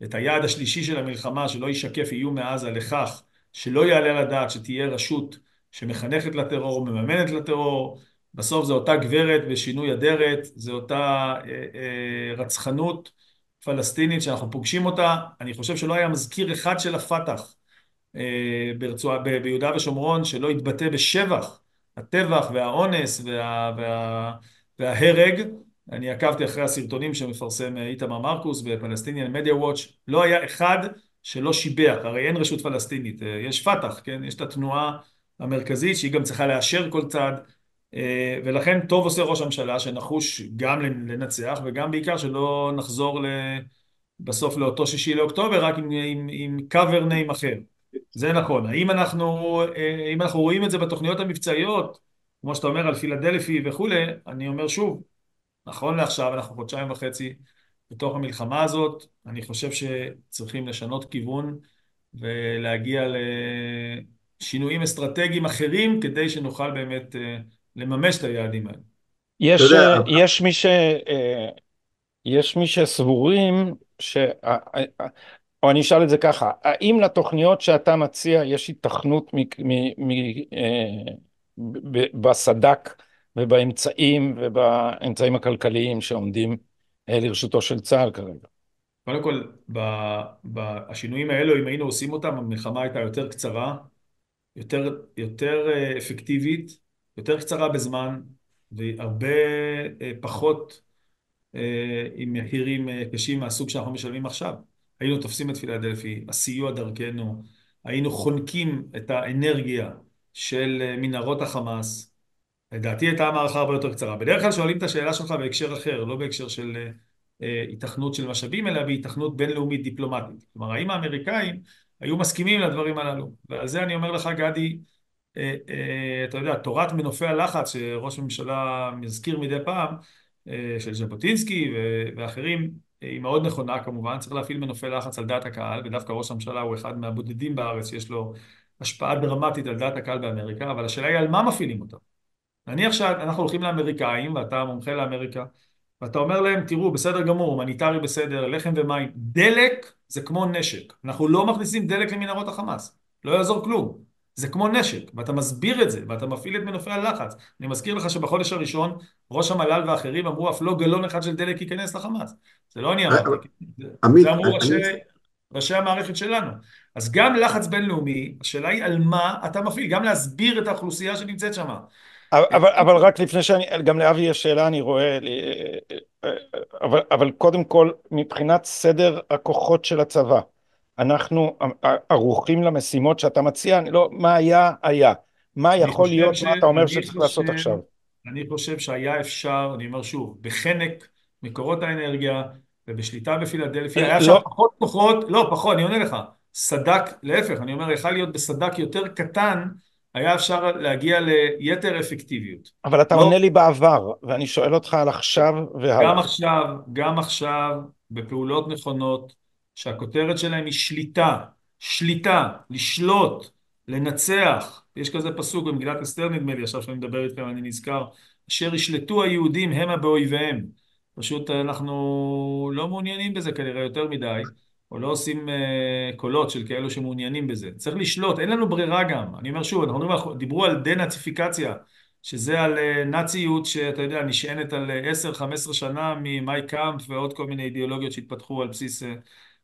את היעד השלישי של המלחמה, שלא ישקף איום מעזה לכך שלא יעלה על הדעת שתהיה רשות שמחנכת לטרור, מממנת לטרור, בסוף זו אותה גברת בשינוי אדרת, זו אותה אה, אה, רצחנות פלסטינית שאנחנו פוגשים אותה, אני חושב שלא היה מזכיר אחד של הפת"ח אה, ברצוע, ב, ביהודה ושומרון שלא התבטא בשבח הטבח והאונס וה, וה, וההרג, אני עקבתי אחרי הסרטונים שמפרסם איתמר מרקוס בפלסטיניאן מדיה וואץ', לא היה אחד שלא שיבח, הרי אין רשות פלסטינית, אה, יש פת"ח, כן? יש את התנועה המרכזית שהיא גם צריכה לאשר כל צעד אה, ולכן טוב עושה ראש הממשלה שנחוש גם לנצח וגם בעיקר שלא נחזור בסוף לאותו שישי לאוקטובר רק עם, עם, עם cover name אחר. זה נכון. האם אנחנו, אה, אם אנחנו רואים את זה בתוכניות המבצעיות כמו שאתה אומר על פילדלפי וכולי אני אומר שוב נכון לעכשיו אנחנו חודשיים וחצי בתוך המלחמה הזאת אני חושב שצריכים לשנות כיוון ולהגיע לשינויים אסטרטגיים אחרים כדי שנוכל באמת אה, לממש את היעדים האלה. יש, יודע, יש מי ש... אה, יש מי שסבורים, ש... או אני אשאל את זה ככה, האם לתוכניות שאתה מציע יש התכנות מ... מ... מ... אה, בסד"כ ובאמצעים ובאמצעים הכלכליים שעומדים לרשותו של צה"ל כרגע? קודם כל, השינויים האלו, אם היינו עושים אותם, המלחמה הייתה יותר קצרה, יותר, יותר אה, אפקטיבית, יותר קצרה בזמן, והרבה אה, פחות אה, עם מחירים קשים מהסוג שאנחנו משלמים עכשיו. היינו תופסים את פילדלפי, הסיוע דרכנו, היינו חונקים את האנרגיה של מנהרות החמאס. לדעתי הייתה המערכה הרבה יותר קצרה. בדרך כלל שואלים את השאלה שלך בהקשר אחר, לא בהקשר של היתכנות של משאבים, אלא בהיתכנות בינלאומית דיפלומטית. כלומר, האם האמריקאים היו מסכימים לדברים הללו? ועל זה אני אומר לך, גדי, אה, אה, אתה יודע, תורת מנופי הלחץ שראש הממשלה מזכיר מדי פעם, אה, של ז'בוטינסקי ואחרים, היא מאוד נכונה כמובן, צריך להפעיל מנופי לחץ על דעת הקהל, ודווקא ראש הממשלה הוא אחד מהבודדים בארץ שיש לו השפעה דרמטית על דעת הקהל באמריקה, אבל השאלה היא על מה מפעילים אותה. נניח שאנחנו הולכים לאמריקאים, ואתה מומחה לאמריקה, ואתה אומר להם, תראו, בסדר גמור, הומניטרי בסדר, לחם ומים, דלק זה כמו נשק. אנחנו לא מכניסים דלק למנהרות החמאס, לא יעזור כלום. זה כמו נשק, ואתה מסביר את זה, ואתה מפעיל את מנופי הלחץ. אני מזכיר לך שבחודש הראשון, ראש המל"ל ואחרים אמרו, אף לא גלון אחד של דלק ייכנס לחמאס. זה לא אני אמרתי. עמית, אני... ראשי המערכת שלנו. אז גם לחץ בינלאומי, השאלה היא על מה אתה מפעיל, גם להסביר את האוכלוסייה שנמצאת שם. אבל, אבל רק לפני שאני, גם לאבי יש שאלה, אני רואה, אבל, אבל קודם כל, מבחינת סדר הכוחות של הצבא, אנחנו ערוכים למשימות שאתה מציע, לא, מה היה, היה. מה יכול להיות, ש... מה אתה אומר שצריך חושב, לעשות עכשיו? אני חושב שהיה אפשר, אני אומר שוב, בחנק מקורות האנרגיה ובשליטה בפילדלפיה, היה לא. שם פחות כוחות, לא, פחות, אני עונה לך, סדק, להפך, אני אומר, יכל להיות בסדק יותר קטן, היה אפשר להגיע ליתר אפקטיביות. אבל אתה לא, עונה לי בעבר, ואני שואל אותך על עכשיו והלאה. גם עכשיו, גם עכשיו, בפעולות נכונות, שהכותרת שלהם היא שליטה, שליטה, לשלוט, לנצח. יש כזה פסוק במגילת אסתר נדמה לי, עכשיו שאני מדבר איתכם אני נזכר, אשר ישלטו היהודים המה באויביהם. פשוט אנחנו לא מעוניינים בזה כנראה יותר מדי, או לא עושים uh, קולות של כאלו שמעוניינים בזה. צריך לשלוט, אין לנו ברירה גם. אני אומר שוב, אנחנו דיברו על דה-נאציפיקציה, שזה על uh, נאציות שאתה יודע, נשענת על 10-15 uh, שנה ממאי קאמפ ועוד כל מיני אידיאולוגיות שהתפתחו על בסיס uh,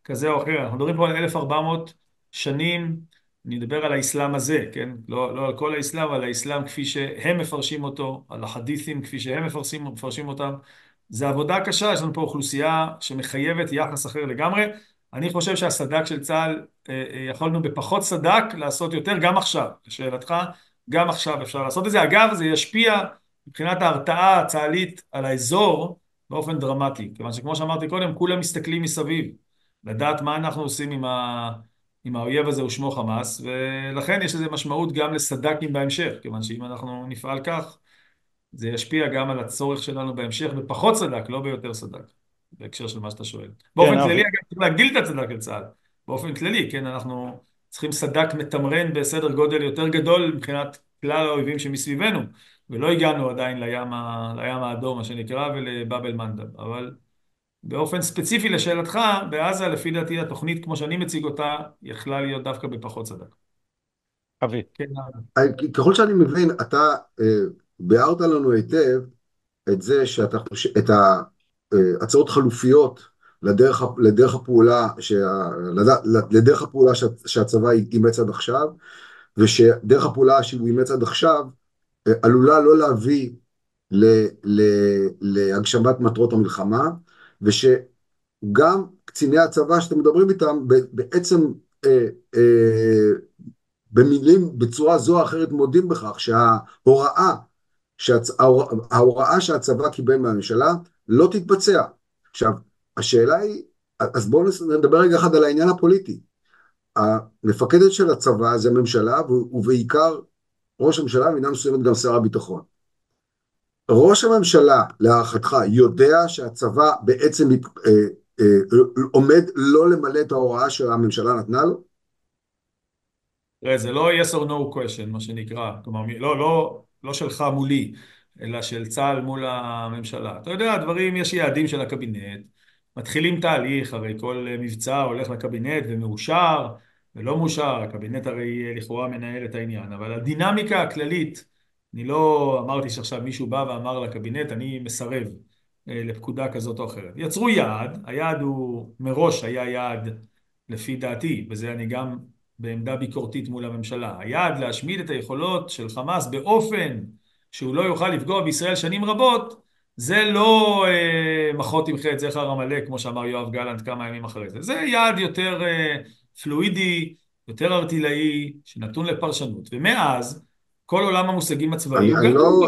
כזה או אחר. אנחנו מדברים פה על 1400 שנים, אני מדבר על האסלאם הזה, כן? לא, לא על כל האסלאם, אבל האסלאם כפי שהם מפרשים אותו, על החדית'ים כפי שהם מפרשים, מפרשים אותם. זה עבודה קשה, יש לנו פה אוכלוסייה שמחייבת יחס אחר לגמרי. אני חושב שהסד"כ של צה"ל, אה, אה, יכולנו בפחות סד"כ לעשות יותר גם עכשיו. לשאלתך, גם עכשיו אפשר לעשות את זה. אגב, זה ישפיע מבחינת ההרתעה הצה"לית על האזור באופן דרמטי. כיוון שכמו שאמרתי קודם, כולם מסתכלים מסביב. לדעת מה אנחנו עושים עם, ה... עם האויב הזה ושמו חמאס, ולכן יש לזה משמעות גם לסד"כים בהמשך, כיוון שאם אנחנו נפעל כך, זה ישפיע גם על הצורך שלנו בהמשך בפחות סד"כ, לא ביותר סד"כ, בהקשר של מה שאתה שואל. באופן כן, כללי, אגב, צריך להגדיל את הצד"כ לצה"ל, באופן כללי, כן, אנחנו צריכים סד"כ מתמרן בסדר גודל יותר גדול מבחינת כלל האויבים שמסביבנו, ולא הגענו עדיין לים, ה... לים האדום, מה שנקרא, ולבאב אל-מנדב, אבל באופן ספציפי לשאלתך, בעזה לפי דעתי התוכנית כמו שאני מציג אותה, יכלה להיות דווקא בפחות צדק. אבי. כן. אה, ככל שאני מבין, אתה אה, ביארת לנו היטב את זה שאתה חושב, את ההצעות אה, חלופיות לדרך, לדרך הפעולה, שה, לדרך הפעולה שהצבא אימץ עד עכשיו, ושדרך הפעולה שהוא אימץ עד עכשיו עלולה לא להביא ל, ל, להגשמת מטרות המלחמה, ושגם קציני הצבא שאתם מדברים איתם בעצם אה, אה, במילים בצורה זו או אחרת מודים בכך שההוראה שהצ... ההוראה שהצבא קיבל מהממשלה לא תתבצע. עכשיו, השאלה היא, אז בואו נדבר רגע אחד על העניין הפוליטי. המפקדת של הצבא זה הממשלה ובעיקר ראש הממשלה, במידה מסוימת גם שר הביטחון. ראש הממשלה, להערכתך, יודע שהצבא בעצם אה, אה, עומד לא למלא את ההוראה שהממשלה נתנה לו? תראה, זה לא yes or no question, מה שנקרא. כלומר, לא, לא, לא שלך מולי, אלא של צה"ל מול הממשלה. אתה יודע, הדברים, יש יעדים של הקבינט, מתחילים תהליך, הרי כל מבצע הולך לקבינט ומאושר ולא מאושר, הקבינט הרי לכאורה מנהל את העניין, אבל הדינמיקה הכללית אני לא אמרתי שעכשיו מישהו בא ואמר לקבינט, אני מסרב אה, לפקודה כזאת או אחרת. יצרו יעד, היעד הוא, מראש היה יעד, לפי דעתי, וזה אני גם בעמדה ביקורתית מול הממשלה, היעד להשמיד את היכולות של חמאס באופן שהוא לא יוכל לפגוע בישראל שנים רבות, זה לא אה, מחות ימחה את זכר עמלק, כמו שאמר יואב גלנט כמה ימים אחרי זה. זה יעד יותר אה, פלואידי, יותר ארטילאי, שנתון לפרשנות. ומאז, כל עולם המושגים הצבאיים. אני, אני, לא,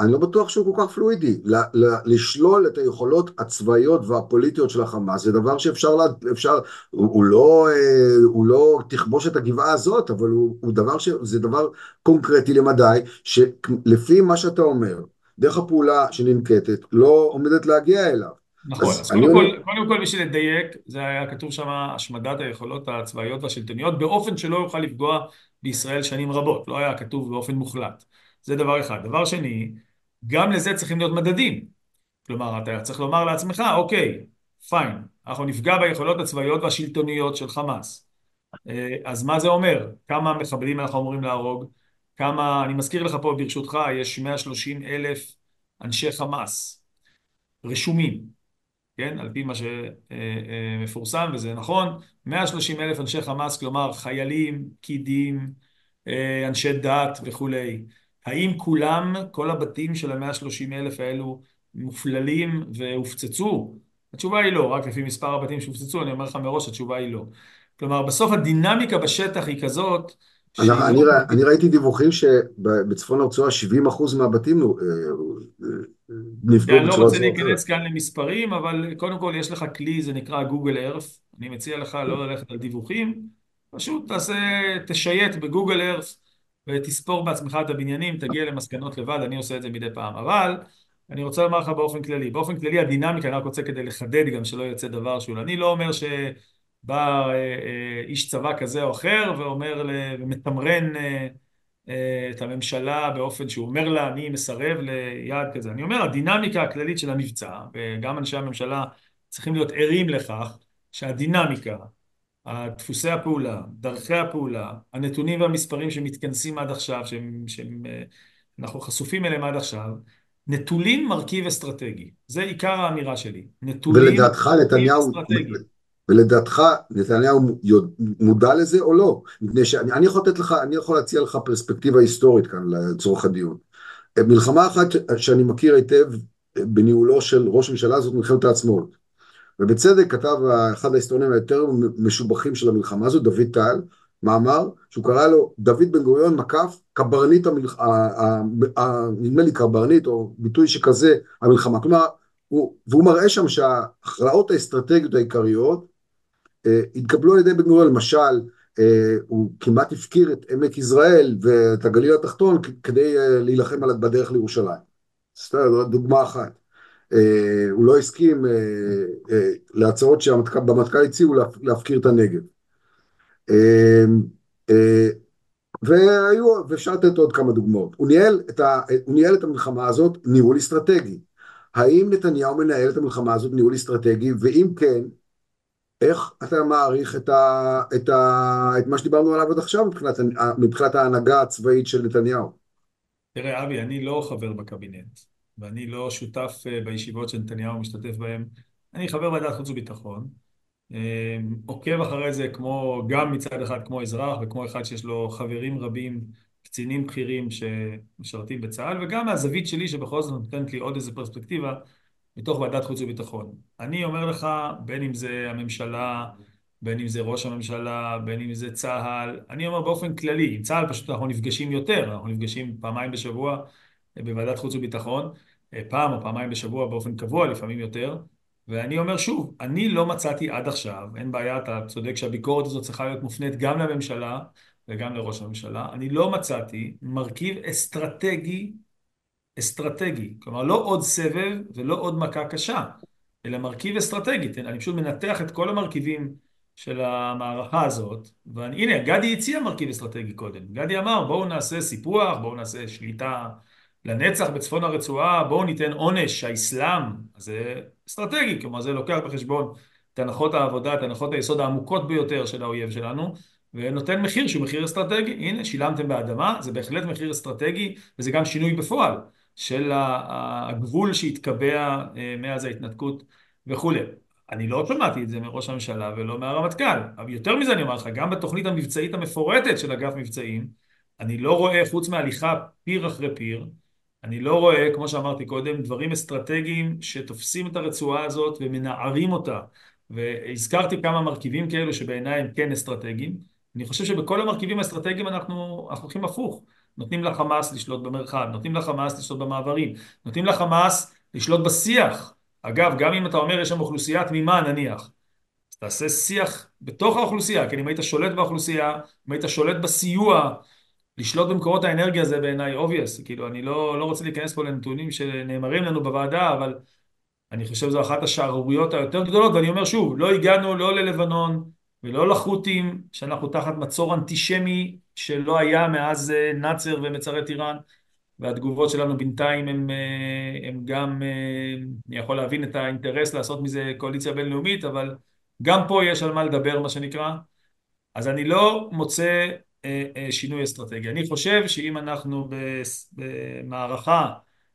אני לא בטוח שהוא כל כך פלואידי. ל, ל, לשלול את היכולות הצבאיות והפוליטיות של החמאס זה דבר שאפשר, לה, אפשר, הוא, הוא, לא, אה, הוא לא תכבוש את הגבעה הזאת, אבל הוא, הוא דבר ש, זה דבר קונקרטי למדי, שלפי מה שאתה אומר, דרך הפעולה שננקטת לא עומדת להגיע אליו. נכון, אז, אז קודם, כל, אומר... קודם כל בשביל לדייק, זה היה כתוב שם השמדת היכולות הצבאיות והשלטוניות באופן שלא יוכל לפגוע בישראל שנים רבות, לא היה כתוב באופן מוחלט. זה דבר אחד. דבר שני, גם לזה צריכים להיות מדדים. כלומר, אתה צריך לומר לעצמך, אוקיי, פיין, אנחנו נפגע ביכולות הצבאיות והשלטוניות של חמאס. אה, אז מה זה אומר? כמה מחבלים אנחנו אמורים להרוג? כמה, אני מזכיר לך פה ברשותך, יש 130 אלף אנשי חמאס רשומים. כן? על פי מה שמפורסם, וזה נכון, 130 אלף אנשי חמאס, כלומר חיילים, פקידים, אנשי דת וכולי. האם כולם, כל הבתים של המאה שלושים אלף האלו מופללים והופצצו? התשובה היא לא, רק לפי מספר הבתים שהופצצו, אני אומר לך מראש, התשובה היא לא. כלומר, בסוף הדינמיקה בשטח היא כזאת, אני, אני, לא... אני ראיתי דיווחים שבצפון הרצועה 70% מהבתים אה, אה, נפגעו בצורה זו. אני לא רוצה להיכנס כאן למספרים, אבל קודם כל יש לך כלי, זה נקרא גוגל ארף. אני מציע לך לא ללכת על דיווחים, פשוט תעשה, תשייט בגוגל ארף ותספור בעצמך את הבניינים, תגיע למסקנות לבד, אני עושה את זה מדי פעם. אבל אני רוצה לומר לך באופן כללי, באופן כללי הדינמיקה, אני רק רוצה כדי לחדד גם שלא יוצא דבר שהוא, אני לא אומר שבא אה, אה, איש צבא כזה או אחר ואומר, ומתמרן אה, את הממשלה באופן שהוא אומר לה, אני מסרב ליעד כזה. אני אומר, הדינמיקה הכללית של המבצע, וגם אנשי הממשלה צריכים להיות ערים לכך, שהדינמיקה דפוסי הפעולה, דרכי הפעולה, הנתונים והמספרים שמתכנסים עד עכשיו, שאנחנו חשופים אליהם עד עכשיו, נטולים מרכיב אסטרטגי. זה עיקר האמירה שלי. נטולים ולדעתך נתניהו, אסטרטגי. ולדעתך נתניהו מודע לזה או לא? מפני שאני אני יכול לתת לך, אני יכול להציע לך פרספקטיבה היסטורית כאן לצורך הדיון. מלחמה אחת שאני מכיר היטב בניהולו של ראש הממשלה זאת מלחמת העצמאות. ובצדק כתב אחד ההיסטוריונים היותר משובחים של המלחמה הזו, דוד טל, מאמר שהוא קרא לו דוד בן גוריון מקף קברניט נדמה לי קברניט או ביטוי שכזה המלחמה, כלומר, הוא, והוא מראה שם שההכרעות האסטרטגיות העיקריות אה, התקבלו על ידי בן גוריון, למשל אה, הוא כמעט הפקיר את עמק יזרעאל ואת הגליל התחתון כדי אה, להילחם על בדרך לירושלים. זו דוגמה אחת. אה, הוא לא הסכים אה, אה, להצעות שבמטכ"ל הציעו להפקיר את הנגב. והיו, ואפשר לתת עוד כמה דוגמאות. הוא ניהל, את ה, הוא ניהל את המלחמה הזאת ניהול אסטרטגי. האם נתניהו מנהל את המלחמה הזאת ניהול אסטרטגי, ואם כן, איך אתה מעריך את, ה, את, ה, את מה שדיברנו עליו עד עכשיו מבחינת, מבחינת ההנהגה הצבאית של נתניהו? תראה, אבי, אני לא חבר בקבינט. ואני לא שותף אה, בישיבות שנתניהו משתתף בהן. אני חבר ועדת חוץ וביטחון, אה, עוקב אחרי זה כמו, גם מצד אחד כמו אזרח וכמו אחד שיש לו חברים רבים, קצינים בכירים שמשרתים בצה"ל, וגם מהזווית שלי שבכל זאת נותנת לי עוד איזה פרספקטיבה מתוך ועדת חוץ וביטחון. אני אומר לך, בין אם זה הממשלה, בין אם זה ראש הממשלה, בין אם זה צה"ל, אני אומר באופן כללי, עם צה"ל פשוט אנחנו נפגשים יותר, אנחנו נפגשים פעמיים בשבוע בוועדת חוץ וביטחון, פעם או פעמיים בשבוע באופן קבוע, לפעמים יותר. ואני אומר שוב, אני לא מצאתי עד עכשיו, אין בעיה, אתה צודק שהביקורת הזאת צריכה להיות מופנית גם לממשלה וגם לראש הממשלה, אני לא מצאתי מרכיב אסטרטגי, אסטרטגי, כלומר לא עוד סבב ולא עוד מכה קשה, אלא מרכיב אסטרטגי, אני פשוט מנתח את כל המרכיבים של המערכה הזאת, והנה, גדי הציע מרכיב אסטרטגי קודם, גדי אמר בואו נעשה סיפוח, בואו נעשה שליטה לנצח בצפון הרצועה, בואו ניתן עונש, האסלאם, זה אסטרטגי, כלומר זה לוקח בחשבון את הנחות העבודה, את הנחות היסוד העמוקות ביותר של האויב שלנו, ונותן מחיר שהוא מחיר אסטרטגי. הנה, שילמתם באדמה, זה בהחלט מחיר אסטרטגי, וזה גם שינוי בפועל של הגבול שהתקבע אה, מאז ההתנתקות וכולי. אני לא שמעתי את זה מראש הממשלה ולא מהרמטכ"ל, אבל יותר מזה אני אומר לך, גם בתוכנית המבצעית המפורטת של אגף מבצעים, אני לא רואה, חוץ מהליכה פיר אחרי פיר, אני לא רואה, כמו שאמרתי קודם, דברים אסטרטגיים שתופסים את הרצועה הזאת ומנערים אותה. והזכרתי כמה מרכיבים כאלו שבעיניי הם כן אסטרטגיים. אני חושב שבכל המרכיבים האסטרטגיים אנחנו, אנחנו הולכים הפוך. נותנים לחמאס לשלוט במרחב, נותנים לחמאס לשלוט במעברים, נותנים לחמאס לשלוט בשיח. אגב, גם אם אתה אומר יש שם אוכלוסייה תמימה נניח, תעשה שיח בתוך האוכלוסייה, כן, אם היית שולט באוכלוסייה, אם היית שולט בסיוע, לשלוט במקורות האנרגיה זה בעיניי obvious, כאילו אני לא, לא רוצה להיכנס פה לנתונים שנאמרים לנו בוועדה, אבל אני חושב שזו אחת השערוריות היותר גדולות, ואני אומר שוב, לא הגענו לא ללבנון ולא לחות'ים, שאנחנו תחת מצור אנטישמי שלא היה מאז אה, נאצר ומצרי טיראן, והתגובות שלנו בינתיים הם, אה, הם גם, אה, אני יכול להבין את האינטרס לעשות מזה קואליציה בינלאומית, אבל גם פה יש על מה לדבר מה שנקרא, אז אני לא מוצא שינוי אסטרטגי. אני חושב שאם אנחנו במערכה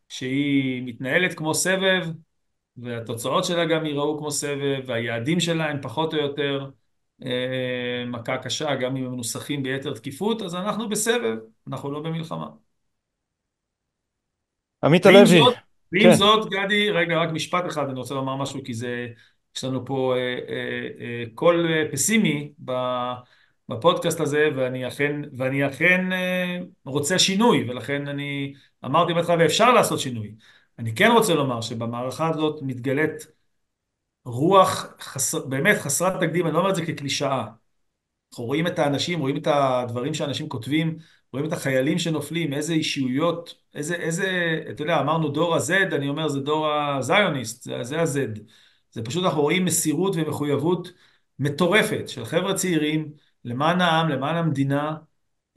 שהיא מתנהלת כמו סבב, והתוצאות שלה גם ייראו כמו סבב, והיעדים שלה הם פחות או יותר אה, מכה קשה, גם אם הם מנוסחים ביתר תקיפות, אז אנחנו בסבב, אנחנו לא במלחמה. עמית הלוי, ועם כן. זאת, גדי, רגע, רק משפט אחד, אני רוצה לומר משהו, כי זה, יש לנו פה אה, אה, אה, קול אה, פסימי בפודקאסט הזה, ואני אכן, ואני אכן אה, רוצה שינוי, ולכן אני אמרתי בהתחלה, ואפשר לעשות שינוי. אני כן רוצה לומר שבמערכה הזאת מתגלית רוח חס... באמת חסרת תקדים, אני לא אומר את זה כקלישאה. אנחנו רואים את האנשים, רואים את הדברים שאנשים כותבים, רואים את החיילים שנופלים, איזה אישיויות, איזה, איזה, אתה יודע, אמרנו דור ה-Z, אני אומר זה דור הזיוניסט, זה, זה ה-Z. זה פשוט אנחנו רואים מסירות ומחויבות מטורפת של חבר'ה צעירים למען העם, למען המדינה.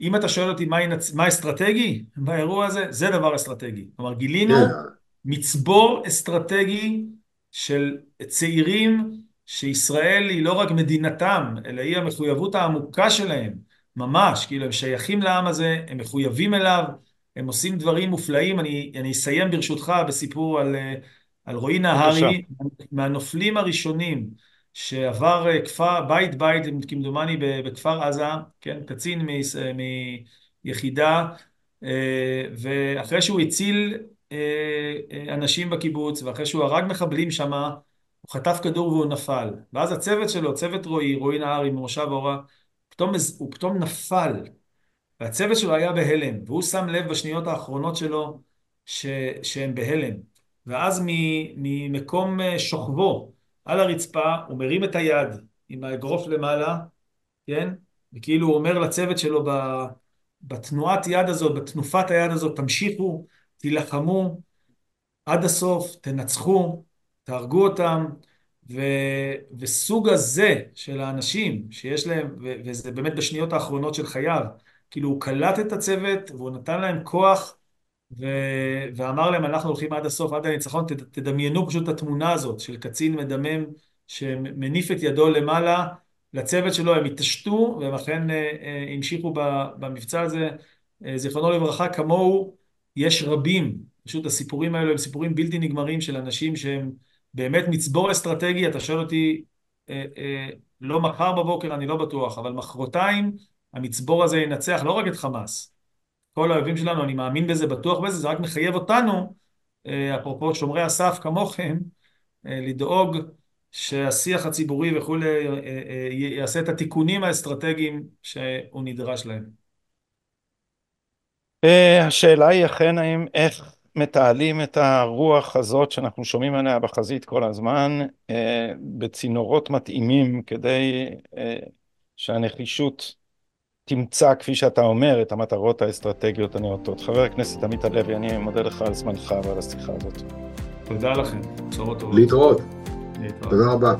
אם אתה שואל אותי מה, מה אסטרטגי באירוע הזה, זה דבר אסטרטגי. כלומר, גילינו yeah. כן. מצבור אסטרטגי של צעירים שישראל היא לא רק מדינתם, אלא היא המחויבות העמוקה שלהם, ממש, כאילו הם שייכים לעם הזה, הם מחויבים אליו, הם עושים דברים מופלאים. אני, אני אסיים ברשותך בסיפור על, על רועי נהרי, מהנופלים הראשונים שעבר כפר, בית בית, כמדומני, בכפר עזה, כן, קצין מיחידה, אה, ואחרי שהוא הציל אה, אה, אנשים בקיבוץ, ואחרי שהוא הרג מחבלים שמה, הוא חטף כדור והוא נפל. ואז הצוות שלו, צוות רועי, רועי נהרי ממושב אורה, פתאום, הוא פתאום נפל. והצוות שלו היה בהלם, והוא שם לב בשניות האחרונות שלו ש, שהם בהלם. ואז ממקום אה, שוכבו על הרצפה, הוא מרים את היד עם האגרוף למעלה, כן? וכאילו הוא אומר לצוות שלו בתנועת יד הזאת, בתנופת היד הזאת, תמשיכו, תילחמו עד הסוף, תנצחו, תהרגו אותם, ו, וסוג הזה של האנשים שיש להם, ו, וזה באמת בשניות האחרונות של חייו, כאילו הוא קלט את הצוות והוא נתן להם כוח ואמר להם אנחנו הולכים עד הסוף, עד הניצחון, ת, תדמיינו פשוט את התמונה הזאת של קצין מדמם שמניף את ידו למעלה. לצוות שלו, הם התעשתו והם אכן אה, אה, המשיכו במבצע הזה, אה, זיכרונו לברכה, כמוהו יש רבים, פשוט הסיפורים האלו הם סיפורים בלתי נגמרים של אנשים שהם באמת מצבור אסטרטגי, אתה שואל אותי, אה, אה, לא מחר בבוקר, אני לא בטוח, אבל מחרתיים המצבור הזה ינצח לא רק את חמאס. כל האויבים שלנו, אני מאמין בזה, בטוח בזה, זה רק מחייב אותנו, אה, אפרופו שומרי הסף כמוכם, אה, לדאוג שהשיח הציבורי וכולי אה, יעשה את התיקונים האסטרטגיים שהוא נדרש להם. השאלה היא אכן האם איך מתעלים את הרוח הזאת שאנחנו שומעים עליה בחזית כל הזמן בצינורות מתאימים כדי שהנחישות תמצא, כפי שאתה אומר, את המטרות האסטרטגיות הנאותות. חבר הכנסת עמית הלוי, אני מודה לך על זמנך ועל השיחה הזאת. תודה לכם, בשורות טובות. להתראות. תודה רבה.